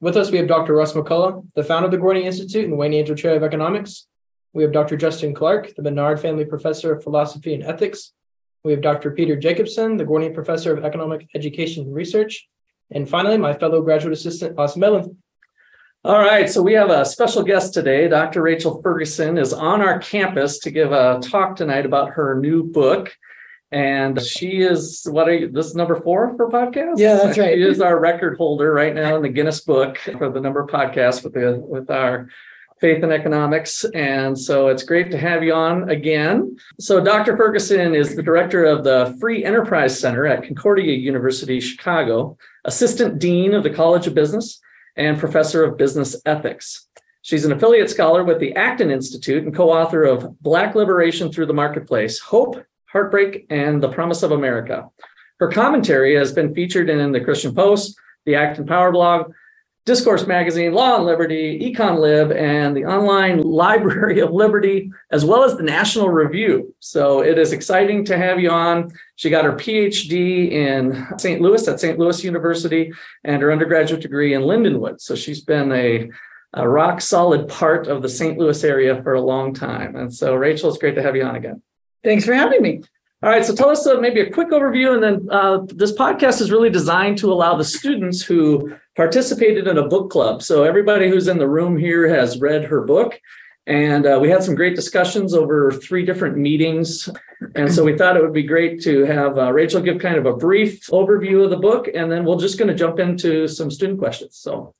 With us, we have Dr. Russ McCullough, the founder of the Gortney Institute and Wayne Angell Chair of Economics. We have Dr. Justin Clark, the Menard Family Professor of Philosophy and Ethics. We have Dr. Peter Jacobson, the Gortney Professor of Economic Education and Research. And finally, my fellow graduate assistant, Austin Mellon. All right, so we have a special guest today. Dr. Rachel Ferguson is on our campus to give a talk tonight about her new book. And she is what are you, this is number four for podcasts? Yeah, that's right. She is our record holder right now in the Guinness Book for the number of podcasts with the with our faith and economics. And so it's great to have you on again. So Dr. Ferguson is the director of the Free Enterprise Center at Concordia University, Chicago, assistant dean of the College of Business, and professor of business ethics. She's an affiliate scholar with the Acton Institute and co-author of Black Liberation Through the Marketplace: Hope, Heartbreak, and The Promise of America. Her commentary has been featured in the Christian Post, the Acton Power blog, Discourse Magazine, Law and Liberty, Econ Lib, and the online Library of Liberty, as well as the National Review. So it is exciting to have you on. She got her PhD in St. Louis at St. Louis University and her undergraduate degree in Lindenwood. So she's been a, a rock solid part of the St. Louis area for a long time. And so, Rachel, it's great to have you on again. Thanks for having me. All right, so tell us uh, maybe a quick overview, and then uh, this podcast is really designed to allow the students who participated in a book club. So everybody who's in the room here has read her book, and uh, we had some great discussions over three different meetings. And so we thought it would be great to have uh, Rachel give kind of a brief overview of the book, and then we're just going to jump into some student questions. So.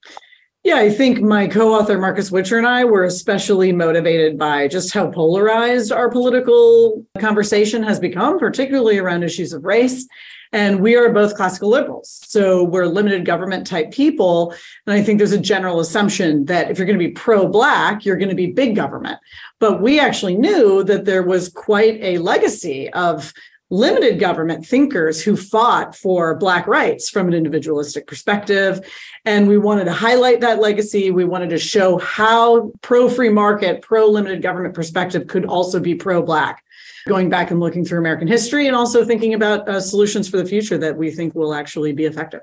Yeah, I think my co author, Marcus Witcher, and I were especially motivated by just how polarized our political conversation has become, particularly around issues of race. And we are both classical liberals. So we're limited government type people. And I think there's a general assumption that if you're going to be pro Black, you're going to be big government. But we actually knew that there was quite a legacy of limited government thinkers who fought for Black rights from an individualistic perspective. And we wanted to highlight that legacy. We wanted to show how pro free market, pro limited government perspective could also be pro Black. Going back and looking through American history and also thinking about uh, solutions for the future that we think will actually be effective.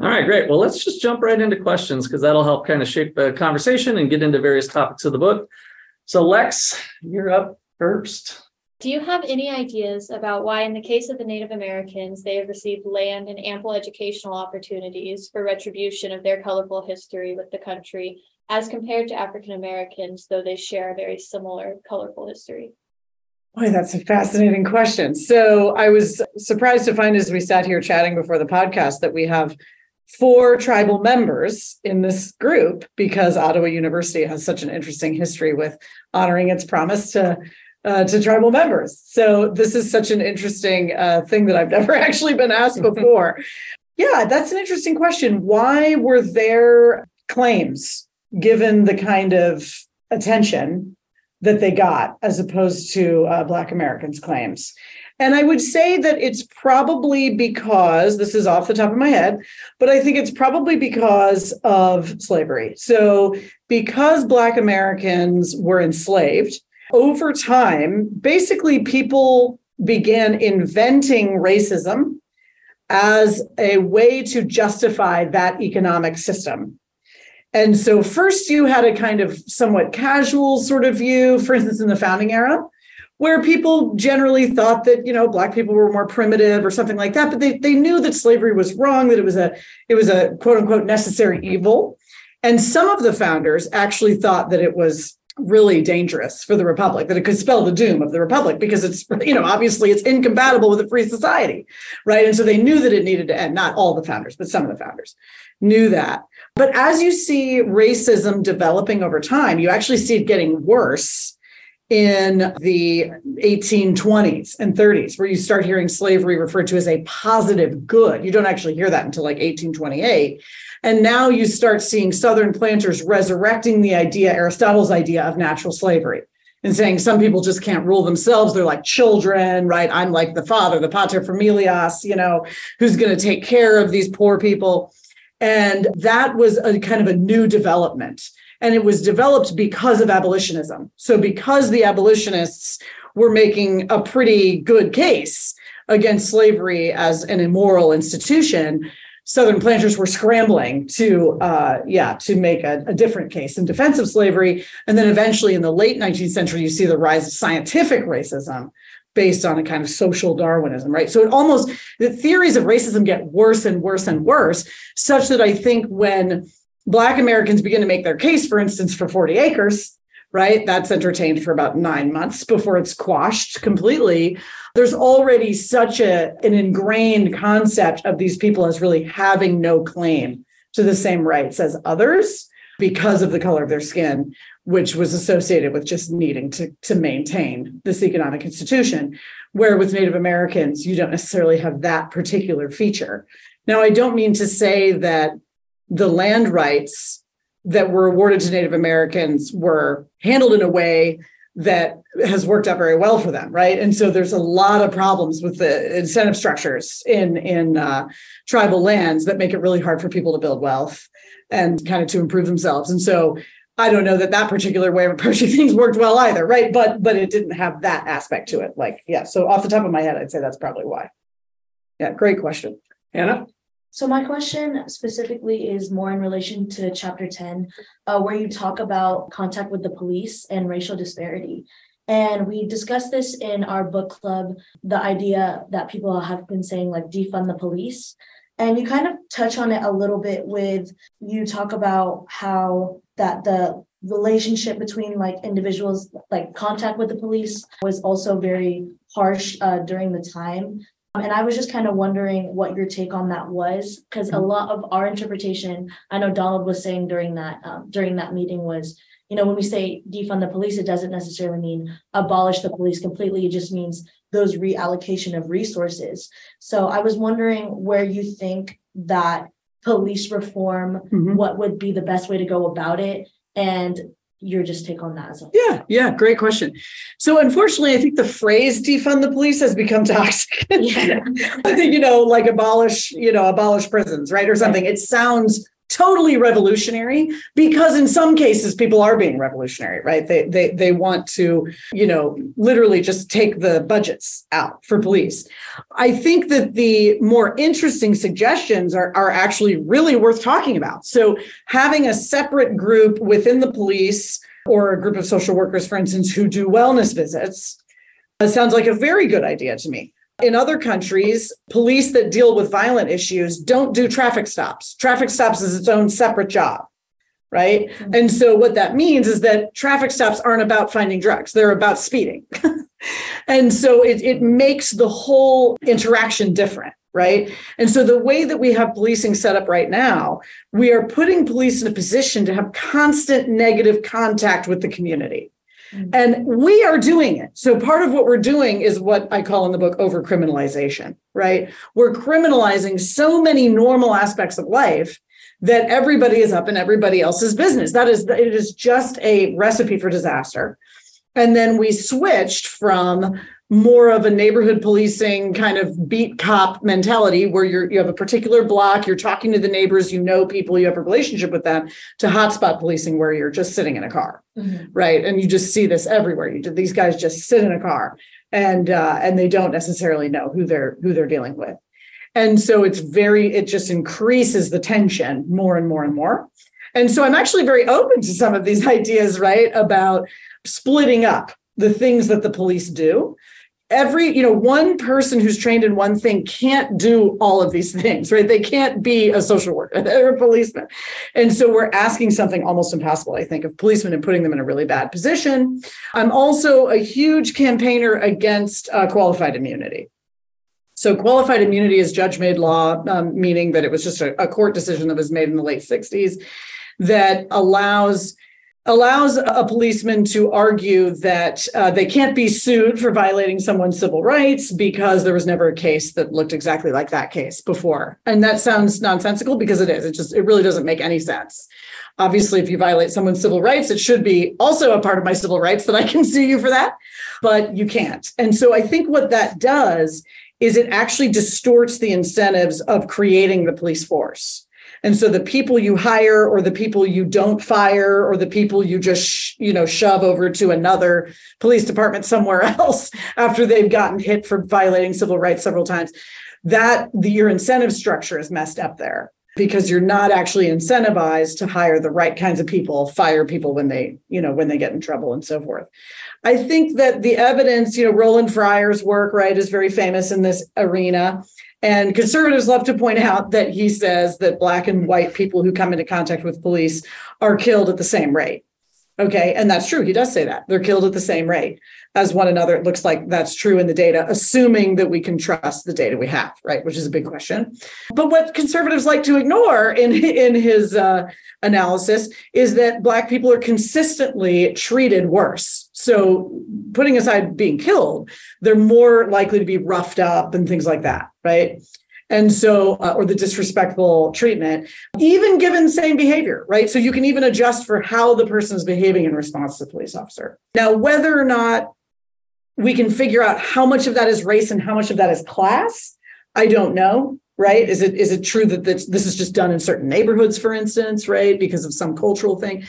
All right, great. Well, let's just jump right into questions because that'll help kind of shape the conversation and get into various topics of the book. So, Lex, you're up first. Do you have any ideas about why, in the case of the Native Americans, they have received land and ample educational opportunities for retribution of their colorful history with the country, as compared to African Americans, though they share a very similar colorful history? Boy, that's a fascinating question. So I was surprised to find as we sat here chatting before the podcast that we have four tribal members in this group because Ottawa University has such an interesting history with honoring its promise to uh, to tribal members. So this is such an interesting uh, thing that I've never actually been asked before. yeah, that's an interesting question. Why were their claims given the kind of attention that they got as opposed to uh, Black Americans' claims? And I would say that it's probably because this is off the top of my head, but I think it's probably because of slavery. So, because Black Americans were enslaved, over time, basically, people began inventing racism as a way to justify that economic system. And so, first, you had a kind of somewhat casual sort of view, for instance, in the founding era, where people generally thought that you know black people were more primitive or something like that but they, they knew that slavery was wrong that it was a it was a quote unquote necessary evil and some of the founders actually thought that it was really dangerous for the republic that it could spell the doom of the republic because it's you know obviously it's incompatible with a free society right and so they knew that it needed to end not all the founders but some of the founders knew that but as you see racism developing over time you actually see it getting worse in the 1820s and 30s, where you start hearing slavery referred to as a positive good. You don't actually hear that until like 1828. And now you start seeing Southern planters resurrecting the idea, Aristotle's idea of natural slavery and saying some people just can't rule themselves. They're like children, right? I'm like the father, the pater familias, you know, who's going to take care of these poor people. And that was a kind of a new development. And it was developed because of abolitionism. So, because the abolitionists were making a pretty good case against slavery as an immoral institution, Southern planters were scrambling to, uh, yeah, to make a, a, different case in defense of slavery. And then eventually in the late 19th century, you see the rise of scientific racism based on a kind of social Darwinism, right? So it almost, the theories of racism get worse and worse and worse, such that I think when Black Americans begin to make their case, for instance, for 40 acres, right? That's entertained for about nine months before it's quashed completely. There's already such a, an ingrained concept of these people as really having no claim to the same rights as others because of the color of their skin, which was associated with just needing to, to maintain this economic institution. Where with Native Americans, you don't necessarily have that particular feature. Now, I don't mean to say that the land rights that were awarded to Native Americans were handled in a way that has worked out very well for them, right? And so there's a lot of problems with the incentive structures in in uh, tribal lands that make it really hard for people to build wealth and kind of to improve themselves. And so I don't know that that particular way of approaching things worked well either, right? But but it didn't have that aspect to it. Like yeah, so off the top of my head, I'd say that's probably why. Yeah, great question, Anna. So my question specifically is more in relation to chapter 10, uh, where you talk about contact with the police and racial disparity. And we discussed this in our book club, the idea that people have been saying, like defund the police. And you kind of touch on it a little bit with you talk about how that the relationship between like individuals, like contact with the police, was also very harsh uh, during the time and I was just kind of wondering what your take on that was, because a lot of our interpretation, I know Donald was saying during that um, during that meeting was, you know, when we say defund the police, it doesn't necessarily mean abolish the police completely. It just means those reallocation of resources. So I was wondering where you think that police reform, mm-hmm. what would be the best way to go about it, and your just take on that as well. Yeah, yeah, great question. So unfortunately, I think the phrase defund the police has become toxic. Yeah. you know, like abolish, you know, abolish prisons, right? Or something. It sounds totally revolutionary because in some cases people are being revolutionary right? They they they want to you know literally just take the budgets out for police. I think that the more interesting suggestions are are actually really worth talking about. So having a separate group within the police or a group of social workers for instance who do wellness visits uh, sounds like a very good idea to me in other countries, police that deal with violent issues don't do traffic stops. Traffic stops is its own separate job, right? Mm-hmm. And so what that means is that traffic stops aren't about finding drugs, they're about speeding. and so it, it makes the whole interaction different right? And so the way that we have policing set up right now, we are putting police in a position to have constant negative contact with the community. Mm-hmm. And we are doing it. So part of what we're doing is what I call in the book over criminalization, right? We're criminalizing so many normal aspects of life that everybody is up in everybody else's business. That is, it is just a recipe for disaster. And then we switched from more of a neighborhood policing kind of beat cop mentality where you're you have a particular block you're talking to the neighbors you know people you have a relationship with them to hotspot policing where you're just sitting in a car mm-hmm. right? And you just see this everywhere. You these guys just sit in a car and uh, and they don't necessarily know who they're who they're dealing with. And so it's very it just increases the tension more and more and more. And so i'm actually very open to some of these ideas right about splitting up the things that the police do every you know one person who's trained in one thing can't do all of these things right? They can't be a social worker they're a policeman. And so we're asking something almost impossible i think of policemen and putting them in a really bad position. I'm also a huge campaigner against uh, qualified immunity. So qualified immunity is judge made law um, meaning that it was just a, a court decision that was made in the late 60s that allows allows a policeman to argue that uh, they can't be sued for violating someone's civil rights because there was never a case that looked exactly like that case before. And that sounds nonsensical because it is. It just, it really doesn't make any sense. Obviously, if you violate someone's civil rights, it should be also a part of my civil rights that I can sue you for that, but you can't. And so I think what that does is it actually distorts the incentives of creating the police force. And so the people you hire or the people you don't fire or the people you just, you know, shove over to another police department somewhere else after they've gotten hit for violating civil rights several times, that the, your incentive structure is messed up there because you're not actually incentivized to hire the right kinds of people, fire people when they, you know, when they get in trouble and so forth. I think that the evidence, you know, Roland Fryer's work, right, is very famous in this arena. And conservatives love to point out that he says that black and white people who come into contact with police are killed at the same rate. Okay. And that's true. He does say that they're killed at the same rate as one another. It looks like that's true in the data, assuming that we can trust the data we have, right? Which is a big question. But what conservatives like to ignore in, in his uh, analysis is that Black people are consistently treated worse. So, putting aside being killed, they're more likely to be roughed up and things like that, right? And so, uh, or the disrespectful treatment, even given same behavior, right? So you can even adjust for how the person is behaving in response to the police officer. Now, whether or not we can figure out how much of that is race and how much of that is class, I don't know right? Is it is it true that this, this is just done in certain neighborhoods for instance right? Because of some cultural thing.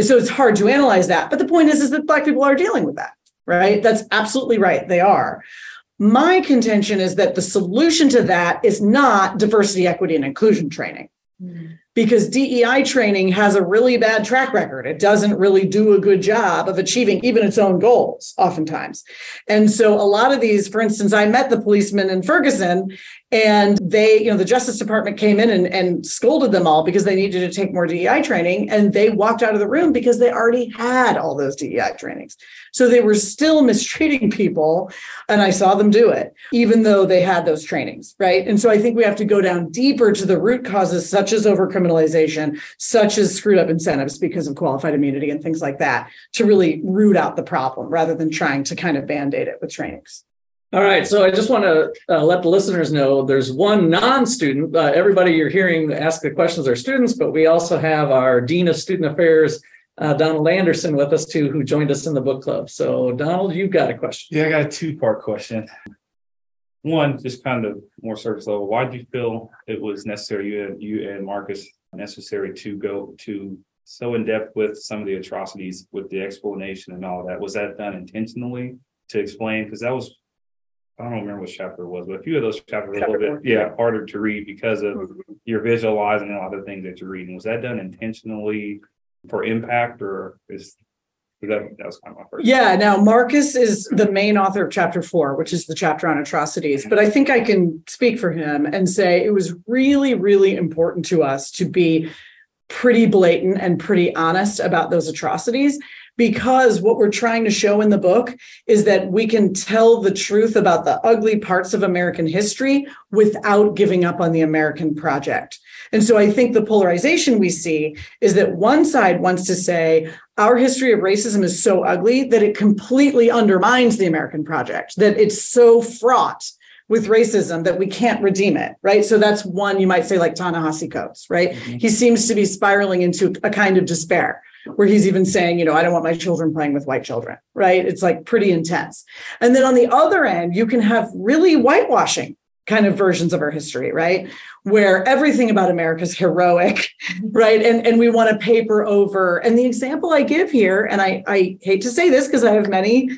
So it's hard to analyze that but the point is is that black people are dealing with that right? That's absolutely right they are. My contention is that the solution to that is not diversity equity and inclusion training. Mm-hmm. Because DEI training has a really bad track record. It doesn't really do a good job of achieving even its own goals, oftentimes. And so, a lot of these, for instance, I met the policeman in Ferguson, and they, you know, the Justice Department came in and, and scolded them all because they needed to take more DEI training. And they walked out of the room because they already had all those DEI trainings. So they were still mistreating people. And I saw them do it, even though they had those trainings. Right. And so I think we have to go down deeper to the root causes, such as overcriminalization, such as screwed up incentives because of qualified immunity and things like that, to really root out the problem rather than trying to kind of band aid it with trainings. All right, so I just want to uh, let the listeners know there's one non-student. Uh, everybody you're hearing ask the questions are students, but we also have our Dean of Student Affairs, uh, Donald Anderson with us too, who joined us in the book club. So, Donald, you've got a question. Yeah, I got a two part question. One, just kind of more surface level. Why did you feel it was necessary, you and, you and Marcus, necessary to go to so in depth with some of the atrocities with the explanation and all that? Was that done intentionally to explain? Because that was, I don't remember what chapter it was, but a few of those chapters were a little bit, yeah, harder to read because of mm-hmm. you're visualizing a lot of things that you're reading. Was that done intentionally for impact or is that, that was kind of my first. Yeah, now Marcus is the main author of chapter four, which is the chapter on atrocities. But I think I can speak for him and say it was really, really important to us to be pretty blatant and pretty honest about those atrocities because what we're trying to show in the book is that we can tell the truth about the ugly parts of American history without giving up on the American project. And so I think the polarization we see is that one side wants to say our history of racism is so ugly that it completely undermines the American project, that it's so fraught with racism that we can't redeem it, right? So that's one you might say like Ta-Nehisi Coates, right? Mm-hmm. He seems to be spiraling into a kind of despair where he's even saying, you know, I don't want my children playing with white children, right? It's like pretty intense. And then on the other end, you can have really whitewashing kind of versions of our history, right? Where everything about America is heroic, right? And, and we want to paper over. And the example I give here, and I, I hate to say this because I have many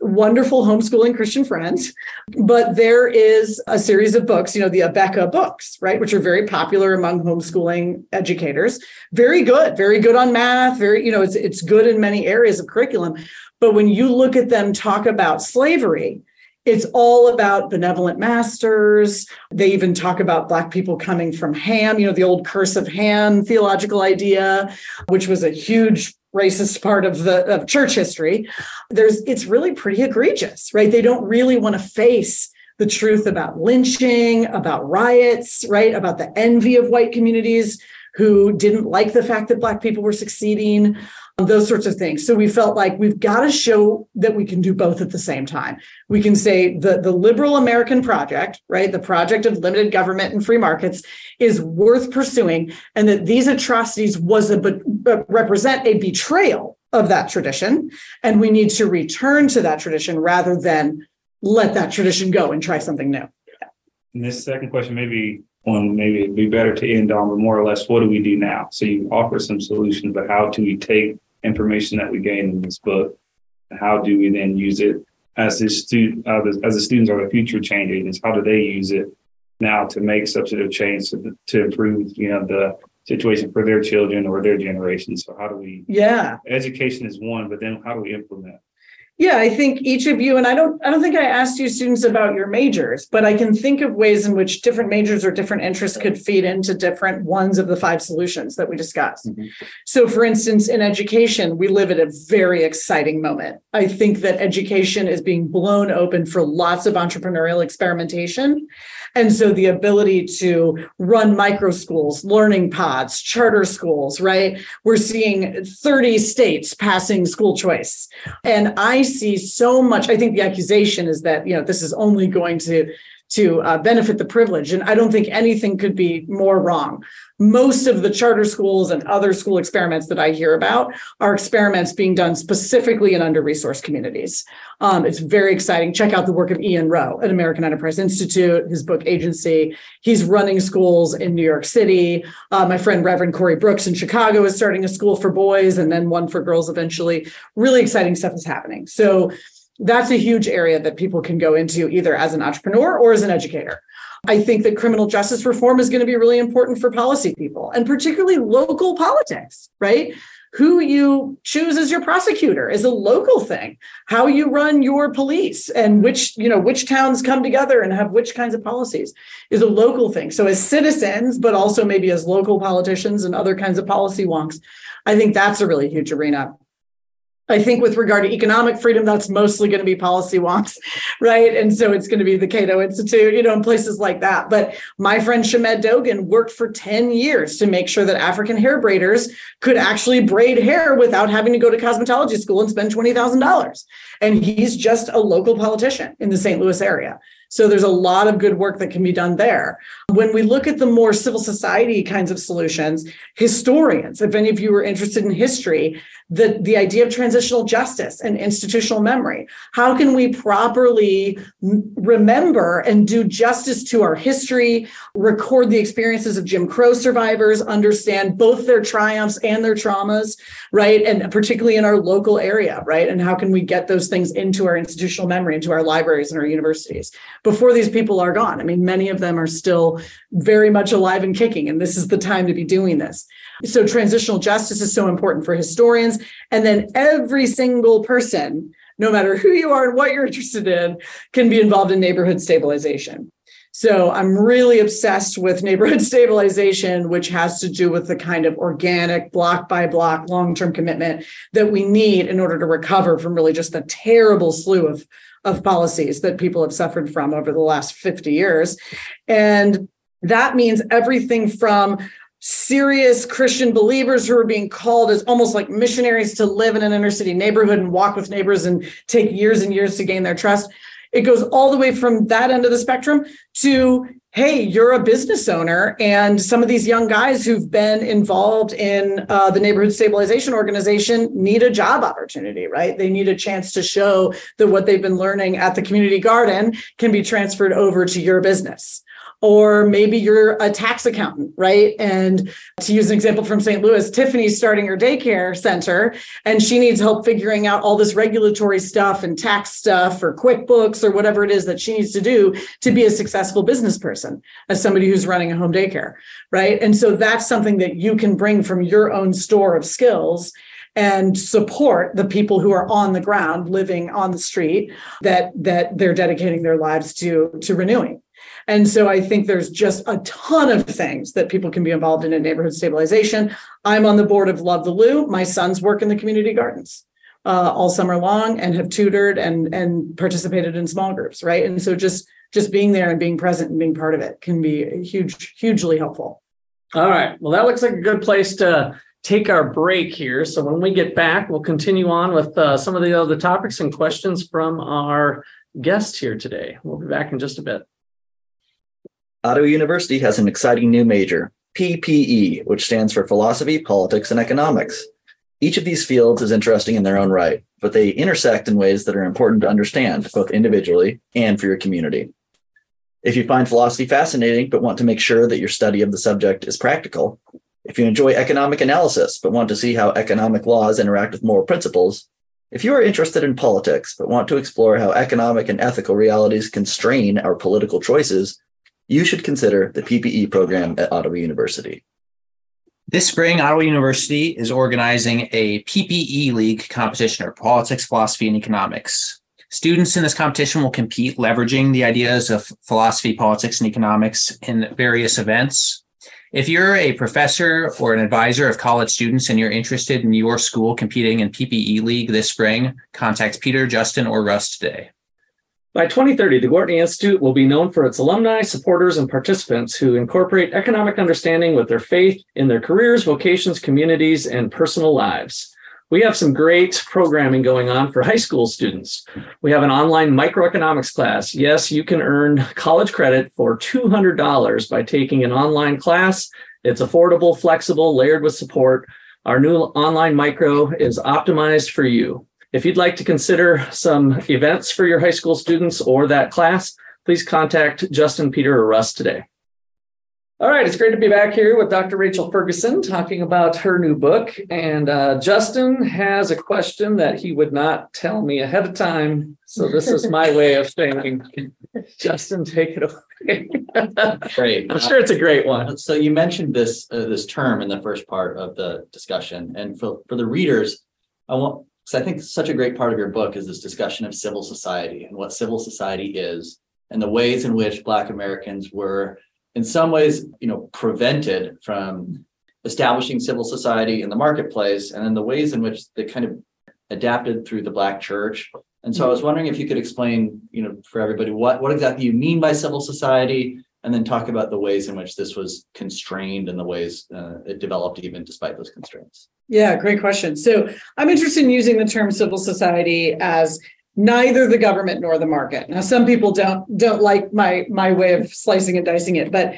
wonderful homeschooling Christian friends. But there is a series of books, you know, the Abeka books, right, which are very popular among homeschooling educators. Very good, very good on math, very, you know, it's it's good in many areas of curriculum. But when you look at them talk about slavery, it's all about benevolent masters. They even talk about Black people coming from Ham, you know, the old curse of Ham theological idea, which was a huge racist part of the of church history there's it's really pretty egregious right? They don't really want to face the truth about lynching about riots right? About the envy of white communities who didn't like the fact that black people were succeeding those sorts of things. So we felt like we've got to show that we can do both at the same time. We can say the, the liberal American project, right? The project of limited government and free markets is worth pursuing, and that these atrocities was a represent a betrayal of that tradition. And we need to return to that tradition rather than let that tradition go and try something new. And this second question, maybe one, maybe it'd be better to end on, but more or less, what do we do now? So you offer some solutions, but how do we take information that we gain in this book? How do we then use it as the student, uh, as the students are the future change agents? How do they use it now to make substantive change to, to improve, you know, the situation for their children or their generation? So how do we? Yeah. Education is one, but then how do we implement? Yeah, I think each of you, and I don't, I don't think I asked you students about your majors, but I can think of ways in which different majors or different interests could feed into different ones of the five solutions that we discussed. Mm-hmm. So, for instance, in education, we live at a very exciting moment. I think that education is being blown open for lots of entrepreneurial experimentation. And so the ability to run micro schools, learning pods, charter schools, right? We're seeing 30 states passing school choice. And I see so much. I think the accusation is that, you know, this is only going to to uh, benefit the privilege. And I don't think anything could be more wrong most of the charter schools and other school experiments that I hear about are experiments being done specifically in under resourced communities. Um, it's very exciting. Check out the work of Ian Rowe at American Enterprise Institute, his book Agency. He's running schools in New York City. Uh, my friend Reverend Corey Brooks in Chicago is starting a school for boys and then one for girls eventually. Really exciting stuff is happening. So that's a huge area that people can go into either as an entrepreneur or as an educator. I think that criminal justice reform is going to be really important for policy people and particularly local politics, right? Who you choose as your prosecutor is a local thing. How you run your police and which, you know, which towns come together and have which kinds of policies is a local thing. So as citizens, but also maybe as local politicians and other kinds of policy wonks, I think that's a really huge arena. I think with regard to economic freedom, that's mostly going to be policy wonks, right? And so it's going to be the Cato Institute, you know, and places like that. But my friend Shamed Dogan worked for 10 years to make sure that African hair braiders could actually braid hair without having to go to cosmetology school and spend $20,000. And he's just a local politician in the St. Louis area. So there's a lot of good work that can be done there. When we look at the more civil society kinds of solutions, historians, if any of you are interested in history, the, the idea of transitional justice and institutional memory. How can we properly remember and do justice to our history, record the experiences of Jim Crow survivors, understand both their triumphs and their traumas, right? And particularly in our local area, right? And how can we get those things into our institutional memory, into our libraries and our universities before these people are gone? I mean, many of them are still very much alive and kicking, and this is the time to be doing this. So transitional justice is so important for historians. And then every single person, no matter who you are and what you're interested in, can be involved in neighborhood stabilization. So I'm really obsessed with neighborhood stabilization, which has to do with the kind of organic, block by block, long term commitment that we need in order to recover from really just the terrible slew of, of policies that people have suffered from over the last 50 years. And that means everything from serious Christian believers who are being called as almost like missionaries to live in an inner city neighborhood and walk with neighbors and take years and years to gain their trust. It goes all the way from that end of the spectrum to, hey, you're a business owner, and some of these young guys who've been involved in uh, the neighborhood stabilization organization need a job opportunity, right? They need a chance to show that what they've been learning at the community garden can be transferred over to your business or maybe you're a tax accountant, right? And to use an example from St. Louis, Tiffany's starting her daycare center and she needs help figuring out all this regulatory stuff and tax stuff or QuickBooks or whatever it is that she needs to do to be a successful business person as somebody who's running a home daycare, right? And so that's something that you can bring from your own store of skills and support the people who are on the ground living on the street that that they're dedicating their lives to to renewing and so I think there's just a ton of things that people can be involved in in neighborhood stabilization. I'm on the board of Love the Lou. My sons work in the community gardens uh, all summer long and have tutored and and participated in small groups, right? And so just just being there and being present and being part of it can be huge, hugely helpful. All right. Well, that looks like a good place to take our break here. So when we get back, we'll continue on with uh, some of the other topics and questions from our guest here today. We'll be back in just a bit. Ottawa University has an exciting new major, PPE, which stands for Philosophy, Politics, and Economics. Each of these fields is interesting in their own right, but they intersect in ways that are important to understand, both individually and for your community. If you find philosophy fascinating, but want to make sure that your study of the subject is practical, if you enjoy economic analysis, but want to see how economic laws interact with moral principles, if you are interested in politics, but want to explore how economic and ethical realities constrain our political choices, you should consider the PPE program at Ottawa University. This spring, Ottawa University is organizing a PPE League competition or politics, philosophy, and economics. Students in this competition will compete leveraging the ideas of philosophy, politics, and economics in various events. If you're a professor or an advisor of college students and you're interested in your school competing in PPE League this spring, contact Peter, Justin, or Russ today. By 2030, the Gortney Institute will be known for its alumni, supporters, and participants who incorporate economic understanding with their faith in their careers, vocations, communities, and personal lives. We have some great programming going on for high school students. We have an online microeconomics class. Yes, you can earn college credit for $200 by taking an online class. It's affordable, flexible, layered with support. Our new online micro is optimized for you. If you'd like to consider some events for your high school students or that class, please contact Justin, Peter, or Russ today. All right, it's great to be back here with Dr. Rachel Ferguson talking about her new book. And uh, Justin has a question that he would not tell me ahead of time. So this is my way of saying, Justin, take it away. Great. I'm sure it's a great one. So you mentioned this uh, this term in the first part of the discussion, and for for the readers, I want I think such a great part of your book is this discussion of civil society and what civil society is, and the ways in which Black Americans were, in some ways, you know, prevented from establishing civil society in the marketplace, and then the ways in which they kind of adapted through the Black Church. And so I was wondering if you could explain, you know, for everybody what what exactly you mean by civil society, and then talk about the ways in which this was constrained and the ways uh, it developed even despite those constraints. Yeah, great question. So I'm interested in using the term civil society as neither the government nor the market. Now, some people don't don't like my my way of slicing and dicing it, but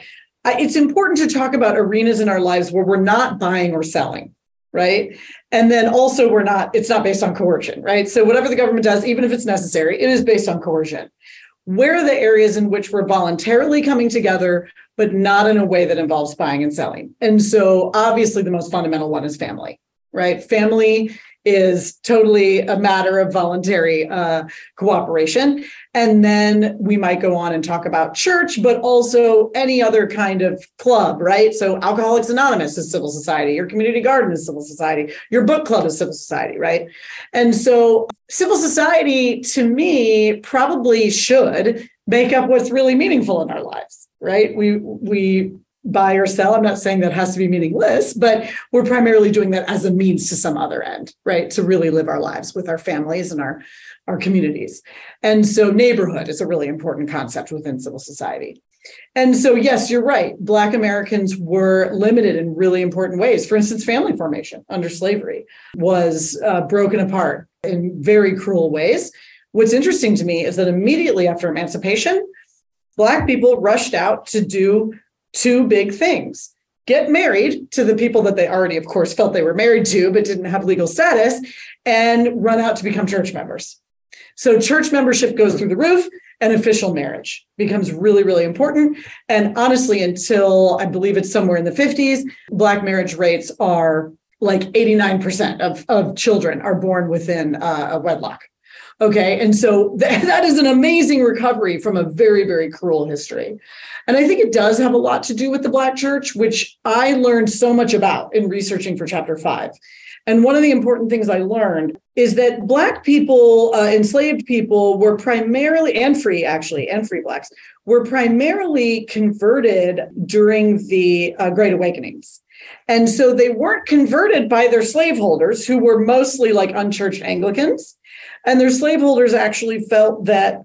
it's important to talk about arenas in our lives where we're not buying or selling, right? And then also we're not. It's not based on coercion, right? So whatever the government does, even if it's necessary, it is based on coercion. Where are the areas in which we're voluntarily coming together, but not in a way that involves buying and selling? And so, obviously, the most fundamental one is family, right? Family is totally a matter of voluntary uh, cooperation. And then we might go on and talk about church, but also any other kind of club, right? So Alcoholics Anonymous is civil society, your community garden is civil society, your book club is civil society, right? And so civil society to me probably should make up what's really meaningful in our lives, right? We we buy or sell. I'm not saying that has to be meaningless, but we're primarily doing that as a means to some other end, right? To really live our lives with our families and our, our communities. And so neighborhood is a really important concept within civil society. And so, yes, you're right. Black Americans were limited in really important ways. For instance, family formation under slavery was uh, broken apart in very cruel ways. What's interesting to me is that immediately after emancipation, Black people rushed out to do two big things get married to the people that they already, of course, felt they were married to, but didn't have legal status, and run out to become church members. So, church membership goes through the roof, and official marriage becomes really, really important. And honestly, until I believe it's somewhere in the 50s, Black marriage rates are like 89% of, of children are born within uh, a wedlock. Okay. And so th- that is an amazing recovery from a very, very cruel history. And I think it does have a lot to do with the Black church, which I learned so much about in researching for chapter five. And one of the important things I learned is that Black people, uh, enslaved people, were primarily, and free actually, and free Blacks, were primarily converted during the uh, Great Awakenings. And so they weren't converted by their slaveholders, who were mostly like unchurched Anglicans and their slaveholders actually felt that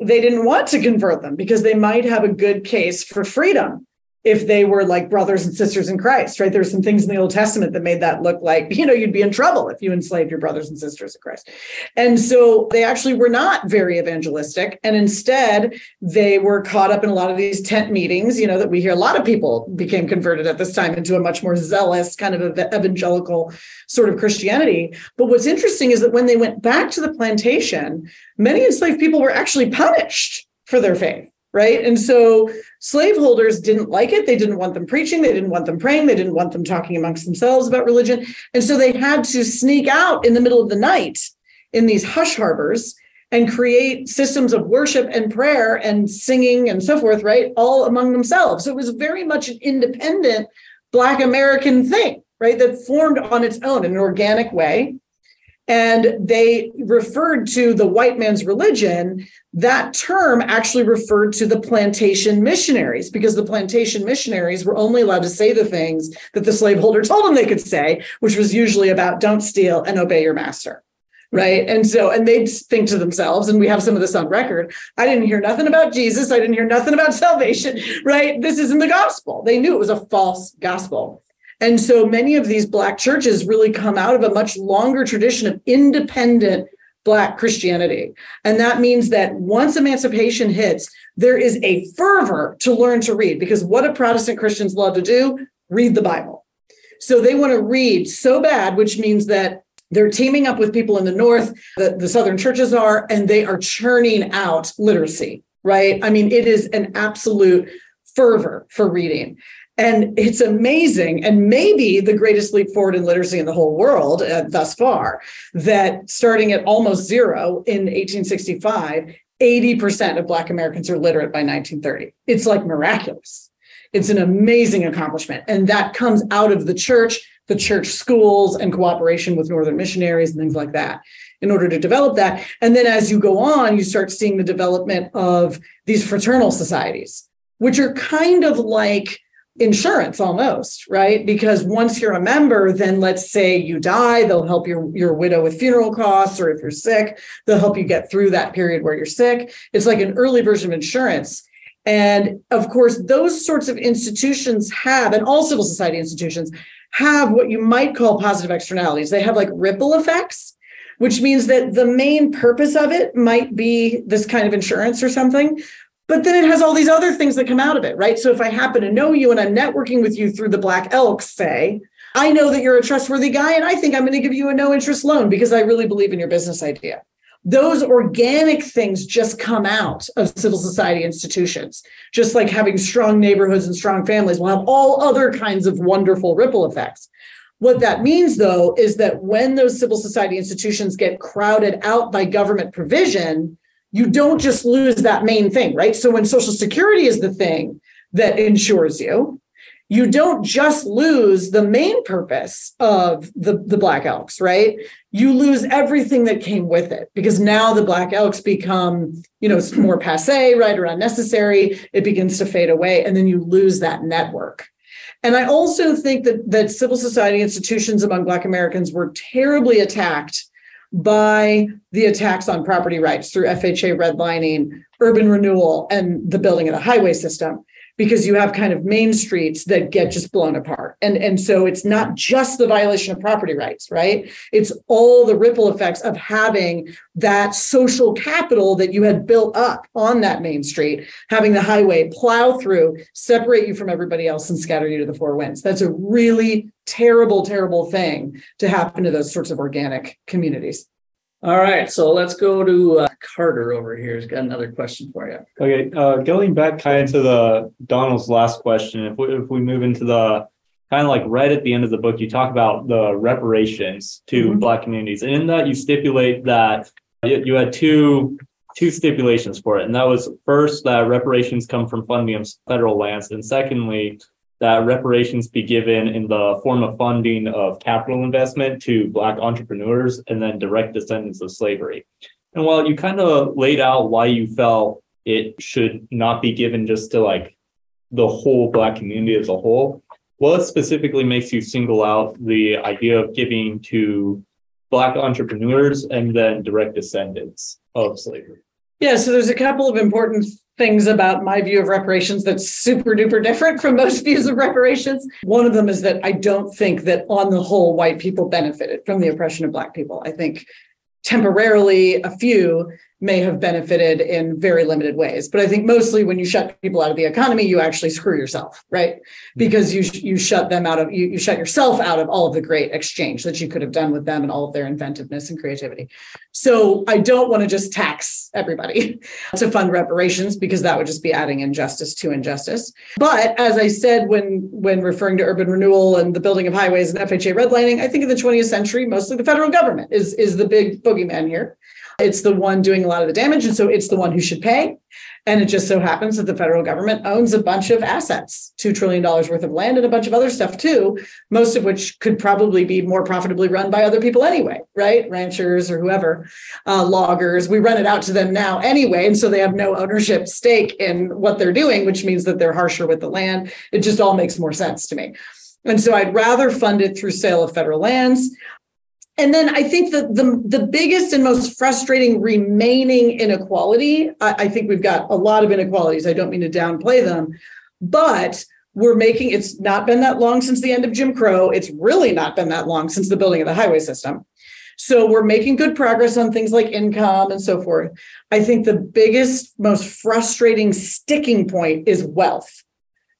they didn't want to convert them because they might have a good case for freedom if they were like brothers and sisters in Christ, right? There's some things in the Old Testament that made that look like, you know, you'd be in trouble if you enslaved your brothers and sisters in Christ. And so they actually were not very evangelistic. And instead, they were caught up in a lot of these tent meetings, you know, that we hear a lot of people became converted at this time into a much more zealous kind of evangelical sort of Christianity. But what's interesting is that when they went back to the plantation, many enslaved people were actually punished for their faith right? And so slaveholders didn't like it. They didn't want them preaching. They didn't want them praying. They didn't want them talking amongst themselves about religion. And so they had to sneak out in the middle of the night in these hush harbors and create systems of worship and prayer and singing and so forth, right? All among themselves. So it was very much an independent Black American thing, right? That formed on its own in an organic way. And they referred to the white man's religion that term actually referred to the plantation missionaries because the plantation missionaries were only allowed to say the things that the slaveholder told them they could say, which was usually about don't steal and obey your master. Right. And so, and they'd think to themselves, and we have some of this on record I didn't hear nothing about Jesus. I didn't hear nothing about salvation. Right. This isn't the gospel. They knew it was a false gospel. And so many of these Black churches really come out of a much longer tradition of independent Black Christianity. And that means that once emancipation hits, there is a fervor to learn to read because what do Protestant Christians love to do? Read the Bible. So they want to read so bad, which means that they're teaming up with people in the North, the, the Southern churches are, and they are churning out literacy, right? I mean, it is an absolute fervor for reading. And it's amazing, and maybe the greatest leap forward in literacy in the whole world uh, thus far, that starting at almost zero in 1865, 80% of Black Americans are literate by 1930. It's like miraculous. It's an amazing accomplishment. And that comes out of the church, the church schools, and cooperation with Northern missionaries and things like that in order to develop that. And then as you go on, you start seeing the development of these fraternal societies, which are kind of like insurance almost, right? Because once you're a member, then let's say you die, they'll help your, your widow with funeral costs, or if you're sick, they'll help you get through that period where you're sick. It's like an early version of insurance. And of course, those sorts of institutions have, and all civil society institutions have what you might call positive externalities. They have like ripple effects, which means that the main purpose of it might be this kind of insurance or something, but then it has all these other things that come out of it, right? So if I happen to know you and I'm networking with you through the Black Elks, say, I know that you're a trustworthy guy and I think I'm going to give you a no interest loan because I really believe in your business idea. Those organic things just come out of civil society institutions, just like having strong neighborhoods and strong families will have all other kinds of wonderful ripple effects. What that means, though, is that when those civil society institutions get crowded out by government provision, you don't just lose that main thing, right? So when Social Security is the thing that insures you, you don't just lose the main purpose of the, the Black Elks, right? You lose everything that came with it because now the Black Elks become, you know, more passe, right, or unnecessary. It begins to fade away, and then you lose that network. And I also think that that civil society institutions among Black Americans were terribly attacked by the attacks on property rights through FHA redlining, urban renewal, and the building of the highway system because you have kind of main streets that get just blown apart. And, and so it's not just the violation of property rights, right? It's all the ripple effects of having that social capital that you had built up on that main street, having the highway plow through, separate you from everybody else, and scatter you to the four winds. That's a really terrible, terrible thing to happen to those sorts of organic communities. All right, so let's go to uh, Carter over here. He's got another question for you. Okay, uh, going back kind of to the Donald's last question, if we, if we move into the kind of like right at the end of the book, you talk about the reparations to mm-hmm. Black communities, and in that you stipulate that you had two two stipulations for it, and that was first that reparations come from funding of federal lands, and secondly that reparations be given in the form of funding of capital investment to Black entrepreneurs and then direct descendants of slavery. And while you kind of laid out why you felt it should not be given just to like the whole Black community as a whole, what specifically makes you single out the idea of giving to Black entrepreneurs and then direct descendants of slavery? Yeah, so there's a couple of important things about my view of reparations that's super duper different from most views of reparations. One of them is that I don't think that on the whole, white people benefited from the oppression of Black people. I think temporarily a few may have benefited in very limited ways. But i think mostly when you shut people out of the economy you actually screw yourself right? Mm-hmm. Because you you shut them out of you, you shut yourself out of all of the great exchange that you could have done with them and all of their inventiveness and creativity. So i don't want to just tax everybody to fund reparations because that would just be adding injustice to injustice. But as i said when when referring to urban renewal and the building of highways and fha redlining i think in the 20th century mostly the federal government is is the big boogeyman here it's the one doing a lot of the damage. And so it's the one who should pay. And it just so happens that the federal government owns a bunch of assets, $2 trillion worth of land and a bunch of other stuff too, most of which could probably be more profitably run by other people anyway, right? Ranchers or whoever, uh, loggers. We run it out to them now anyway. And so they have no ownership stake in what they're doing, which means that they're harsher with the land. It just all makes more sense to me. And so I'd rather fund it through sale of federal lands and then I think that the, the biggest and most frustrating remaining inequality, I, I think we've got a lot of inequalities. I don't mean to downplay them, but we're making it's not been that long since the end of Jim Crow. It's really not been that long since the building of the highway system. So we're making good progress on things like income and so forth. I think the biggest, most frustrating sticking point is wealth,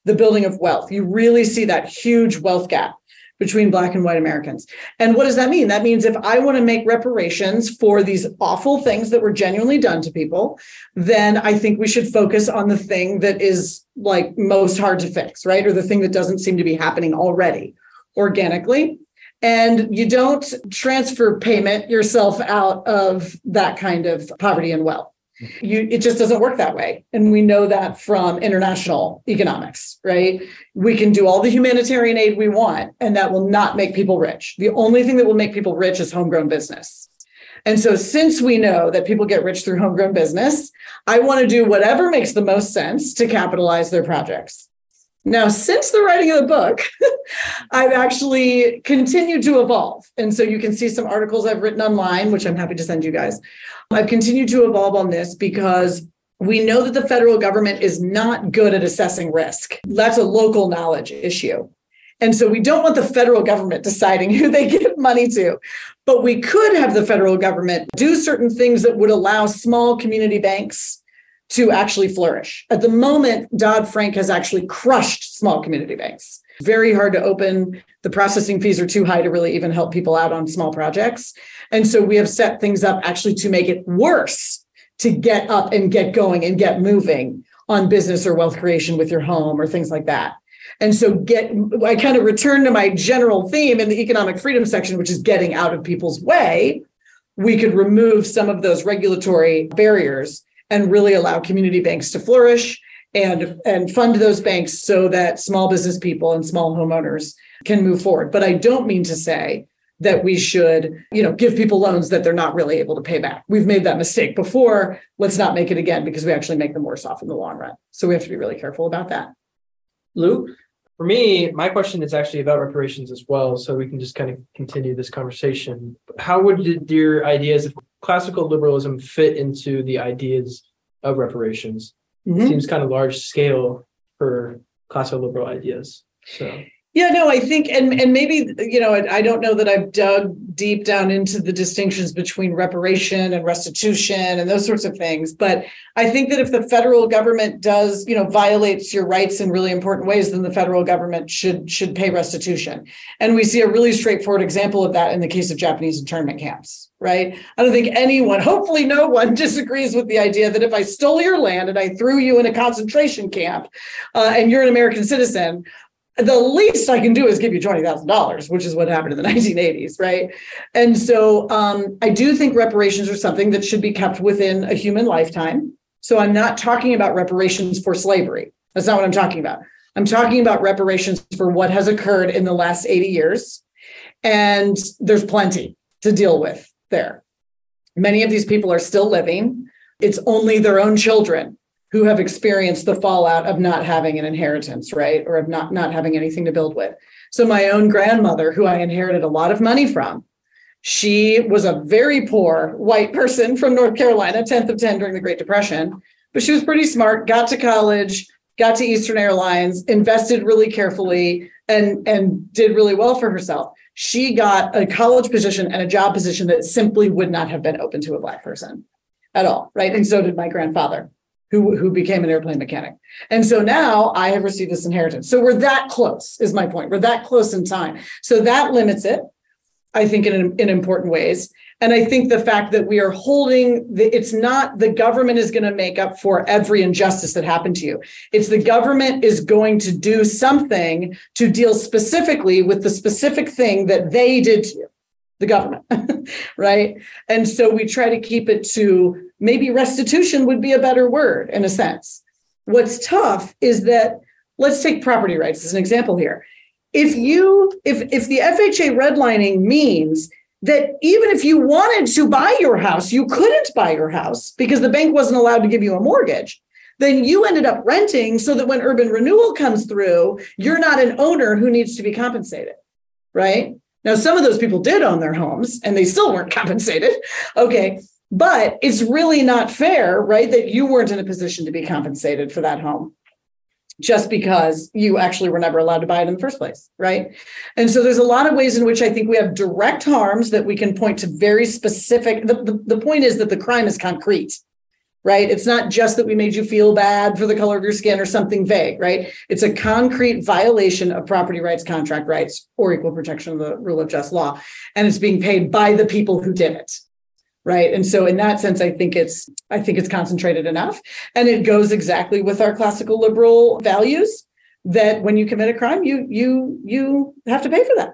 the building of wealth. You really see that huge wealth gap between Black and white Americans. And what does that mean? That means if I want to make reparations for these awful things that were genuinely done to people, then I think we should focus on the thing that is like most hard to fix, right? Or the thing that doesn't seem to be happening already organically. And you don't transfer payment yourself out of that kind of poverty and wealth you it just doesn't work that way. And we know that from international economics right? We can do all the humanitarian aid we want and that will not make people rich. The only thing that will make people rich is homegrown business. And so since we know that people get rich through homegrown business i want to do whatever makes the most sense to capitalize their projects now, since the writing of the book, I've actually continued to evolve. And so you can see some articles I've written online, which I'm happy to send you guys. I've continued to evolve on this because we know that the federal government is not good at assessing risk. That's a local knowledge issue. And so we don't want the federal government deciding who they give money to. But we could have the federal government do certain things that would allow small community banks to actually flourish. At the moment, Dodd Frank has actually crushed small community banks. Very hard to open. The processing fees are too high to really even help people out on small projects. And so we have set things up actually to make it worse to get up and get going and get moving on business or wealth creation with your home or things like that. And so get I kind of return to my general theme in the economic freedom section, which is getting out of people's way. We could remove some of those regulatory barriers and really allow community banks to flourish and and fund those banks so that small business people and small homeowners can move forward. But i don't mean to say that we should you know give people loans that they're not really able to pay back. We've made that mistake before. Let's not make it again because we actually make them worse off in the long run. So we have to be really careful about that. Lou? For me my question is actually about reparations as well so we can just kind of continue this conversation. How would your ideas classical liberalism fit into the ideas of reparations? Mm-hmm. Seems kind of large scale for classical liberal ideas. So yeah, no, I think, and and maybe you know, I don't know that I've dug deep down into the distinctions between reparation and restitution and those sorts of things, but I think that if the federal government does, you know, violates your rights in really important ways, then the federal government should should pay restitution. And we see a really straightforward example of that in the case of Japanese internment camps, right? I don't think anyone, hopefully, no one disagrees with the idea that if I stole your land and I threw you in a concentration camp, uh, and you're an American citizen, the least I can do is give you $20,000, which is what happened in the 1980s, right? And so um, I do think reparations are something that should be kept within a human lifetime. So I'm not talking about reparations for slavery. That's not what I'm talking about. I'm talking about reparations for what has occurred in the last 80 years. And there's plenty to deal with there. Many of these people are still living. It's only their own children who have experienced the fallout of not having an inheritance, right? Or of not, not having anything to build with. So my own grandmother, who I inherited a lot of money from, she was a very poor white person from North Carolina, 10th of 10 during the Great Depression. but she was pretty smart, got to college, got to Eastern Airlines, invested really carefully, and, and did really well for herself. She got a college position and a job position that simply would not have been open to a Black person at all, right? And so did my grandfather, who, who became an airplane mechanic. And so now I have received this inheritance. So we're that close, is my point. We're that close in time. So that limits it, I think, in, in important ways. And I think the fact that we are holding the, it's not the government is going to make up for every injustice that happened to you. It's the government is going to do something to deal specifically with the specific thing that they did to you, the government, right? And so we try to keep it to maybe restitution would be a better word in a sense. What's tough is that let's take property rights as an example here. If you if if the FHA redlining means that even if you wanted to buy your house, you couldn't buy your house because the bank wasn't allowed to give you a mortgage. Then you ended up renting so that when urban renewal comes through, you're not an owner who needs to be compensated, right? Now, some of those people did own their homes and they still weren't compensated. Okay. But it's really not fair, right? That you weren't in a position to be compensated for that home just because you actually were never allowed to buy it in the first place, right? And so there's a lot of ways in which I think we have direct harms that we can point to very specific. The, the, the point is that the crime is concrete, right? It's not just that we made you feel bad for the color of your skin or something vague, right? It's a concrete violation of property rights, contract rights, or equal protection of the rule of just law. And it's being paid by the people who did it right and so in that sense i think it's i think it's concentrated enough and it goes exactly with our classical liberal values that when you commit a crime you you you have to pay for that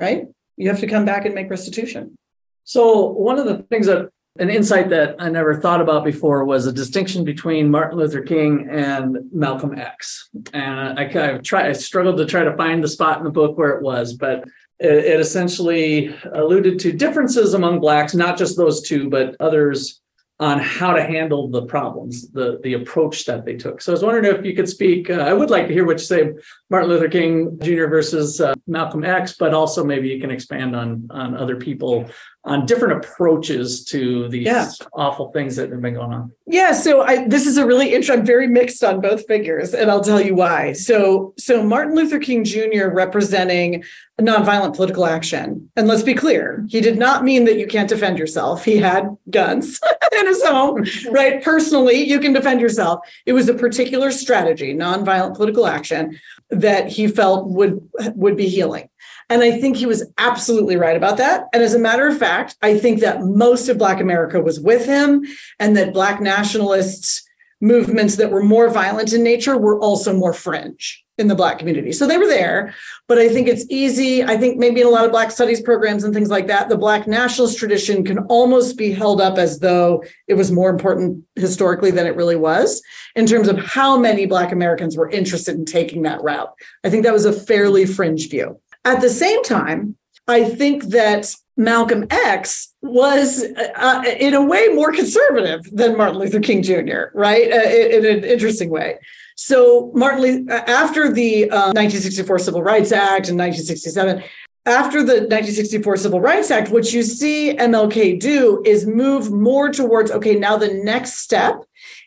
right you have to come back and make restitution So one of the things that an insight that I never thought about before was a distinction between Martin Luther King and Malcolm X. And I try I struggled to try to find the spot in the book where it was, but it, it essentially alluded to differences among blacks, not just those two, but others on how to handle the problems, the the approach that they took. So I was wondering if you could speak. Uh, I would like to hear what you say, Martin Luther King Jr. versus uh, Malcolm X, but also maybe you can expand on on other people on different approaches to these Yeah. awful things that have been going on. Yeah, so I this is a really interesting. I'm very mixed on both figures, and I'll tell you why. So, so Martin Luther King Jr. representing nonviolent political action, and let's be clear, he did not mean that you can't defend yourself. He had guns in his home, right? Personally, you can defend yourself. It was a particular strategy, nonviolent political action, that he felt would would be healing. And I think he was absolutely right about that. And as a matter of fact, I think that most of Black America was with him and that Black nationalists movements that were more violent in nature were also more fringe in the Black community. So they were there. But I think it's easy. I think maybe in a lot of Black studies programs and things like that, the Black nationalist tradition can almost be held up as though it was more important historically than it really was in terms of how many Black Americans were interested in taking that route. I think that was a fairly fringe view. At the same time, I think that Malcolm X was, uh, in a way, more conservative than Martin Luther King Jr., right? Uh, in, in an interesting way. So, Martin, Lu- uh, after the uh, 1964 Civil Rights Act and 1967, after the 1964 Civil Rights Act, what you see MLK do is move more towards okay, now the next step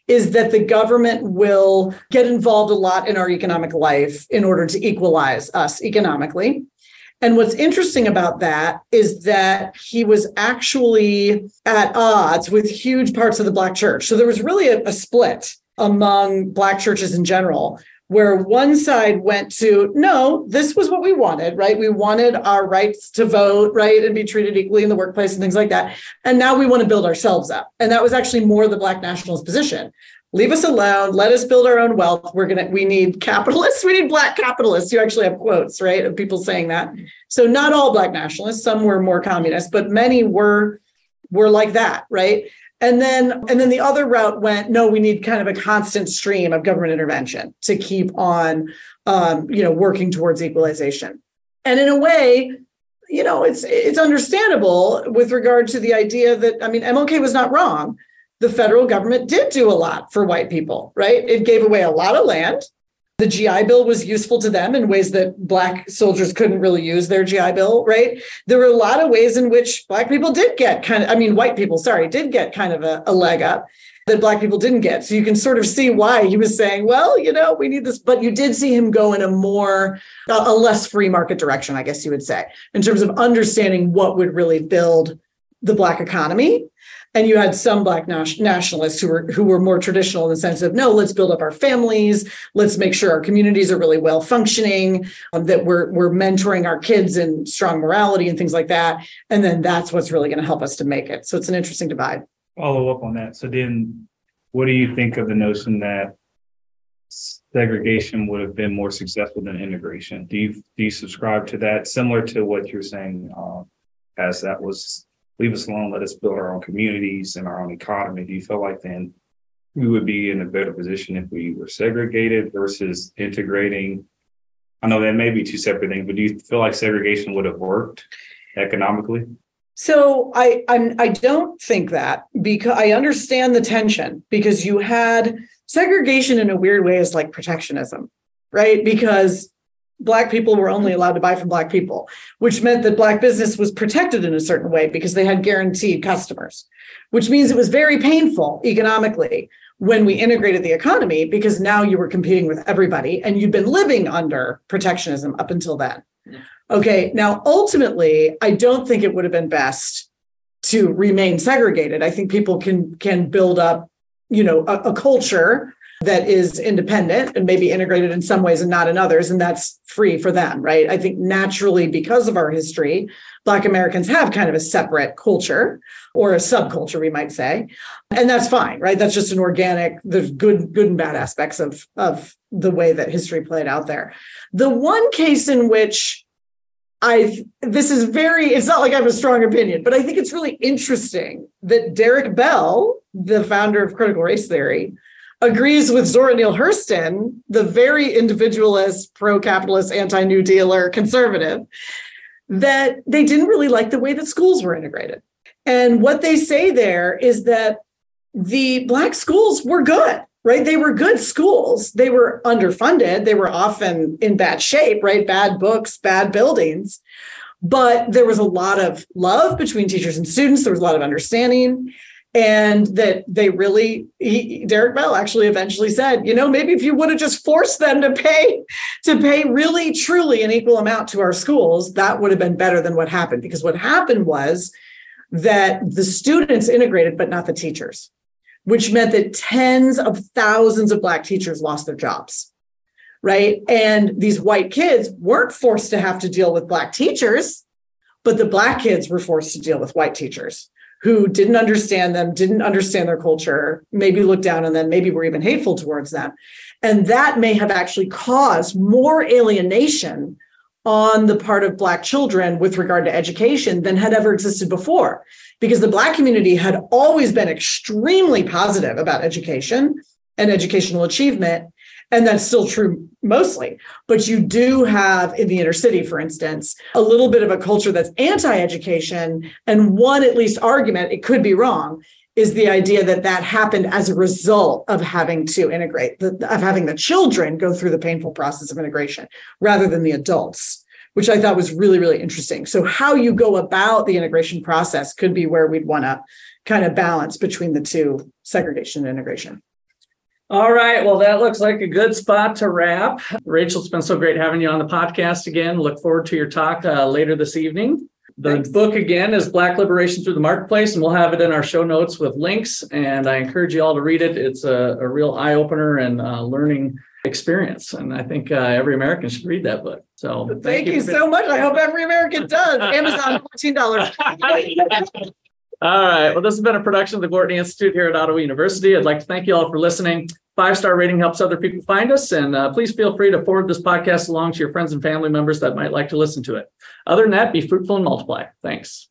is that the government will get involved a lot in our economic life in order to equalize us economically. And what's interesting about that is that he was actually at odds with huge parts of the Black church. So there was really a, a split among Black churches in general, where one side went to, no, this was what we wanted, right? We wanted our rights to vote, right? And be treated equally in the workplace and things like that. And now we want to build ourselves up. And that was actually more the Black nationalist position leave us alone let us build our own wealth we're gonna we need capitalists we need black capitalists you actually have quotes right of people saying that so not all black nationalists some were more communist but many were were like that right and then and then the other route went no we need kind of a constant stream of government intervention to keep on um, you know working towards equalization and in a way you know it's it's understandable with regard to the idea that i mean mlk was not wrong the federal government did do a lot for white people, right? It gave away a lot of land. The GI Bill was useful to them in ways that Black soldiers couldn't really use their GI Bill, right? There were a lot of ways in which Black people did get kind of, I mean, white people, sorry, did get kind of a, a leg up. that black people didn't get. So you can sort of see why he was saying, well, you know, we need this, but you did see him go in a more a, a less free market direction, I guess you would say, in terms of understanding what would really build the black economy. And you had some black nationalists who were who were more traditional in the sense of no, let's build up our families, let's make sure our communities are really well functioning, um, that we're we're mentoring our kids in strong morality and things like that. And then that's what's really going to help us to make it. So it's an interesting divide. Follow up on that. So then, what do you think of the notion that segregation would have been more successful than integration? Do you do you subscribe to that? Similar to what you're saying, uh, as that was leave us alone, let us build our own communities and our own economy. Do you feel like then we would be in a better position if we were segregated versus integrating? I know that may be two separate things, but do you feel like segregation would have worked economically? So I I'm, I don't think that because I understand the tension because you had segregation in a weird way is like protectionism, right? Because black people were only allowed to buy from black people, which meant that black business was protected in a certain way because they had guaranteed customers, which means it was very painful economically when we integrated the economy because now you were competing with everybody and you'd been living under protectionism up until then. Okay, now ultimately, I don't think it would have been best to remain segregated. I think people can can build up, you know, a, a culture that is independent and maybe integrated in some ways and not in others and that's free for them right? I think naturally because of our history black americans have kind of a separate culture or a subculture we might say and that's fine right? That's just an organic there's good good and bad aspects of of the way that history played out there. The one case in which I this is very it's not like I have a strong opinion, but I think it's really interesting that Derek Bell, the founder of critical race theory, agrees with Zora Neale Hurston, the very individualist, pro-capitalist, anti-New Dealer conservative, that they didn't really like the way that schools were integrated. And what they say there is that the black schools were good right? They were good schools. They were underfunded. They were often in bad shape, right? Bad books, bad buildings. But there was a lot of love between teachers and students. There was a lot of understanding. And that they really, he, Derek Bell actually eventually said, you know, maybe if you would have just forced them to pay, to pay really truly an equal amount to our schools, that would have been better than what happened. Because what happened was that the students integrated, but not the teachers which meant that tens of thousands of Black teachers lost their jobs. Right. And these white kids weren't forced to have to deal with Black teachers, but the Black kids were forced to deal with white teachers who didn't understand them, didn't understand their culture, maybe looked down on them, maybe were even hateful towards them. And that may have actually caused more alienation on the part of Black children with regard to education than had ever existed before because the Black community had always been extremely positive about education and educational achievement. And that's still true mostly. But you do have in the inner city, for instance, a little bit of a culture that's anti education. And one, at least, argument, it could be wrong, is the idea that that happened as a result of having to integrate, of having the children go through the painful process of integration rather than the adults which I thought was really, really interesting. So, how you go about the integration process could be where we'd want to kind of balance between the two segregation and integration. All right. Well, that looks like a good spot to wrap. Rachel, it's been so great having you on the podcast again. Look forward to your talk uh, later this evening. The Thanks. book again is Black Liberation Through the Marketplace, and we'll have it in our show notes with links. And I encourage you all to read it. It's a, a real eye opener and uh, learning experience. And I think uh, every American should read that book. So thank, thank you, you so much. I hope every American does. Amazon, $14. all right. Well, this has been a production of the Gortney Institute here at Ottawa University. I'd like to thank you all for listening. Five star rating helps other people find us. And uh, please feel free to forward this podcast along to your friends and family members that might like to listen to it. Other than that, be fruitful and multiply. Thanks.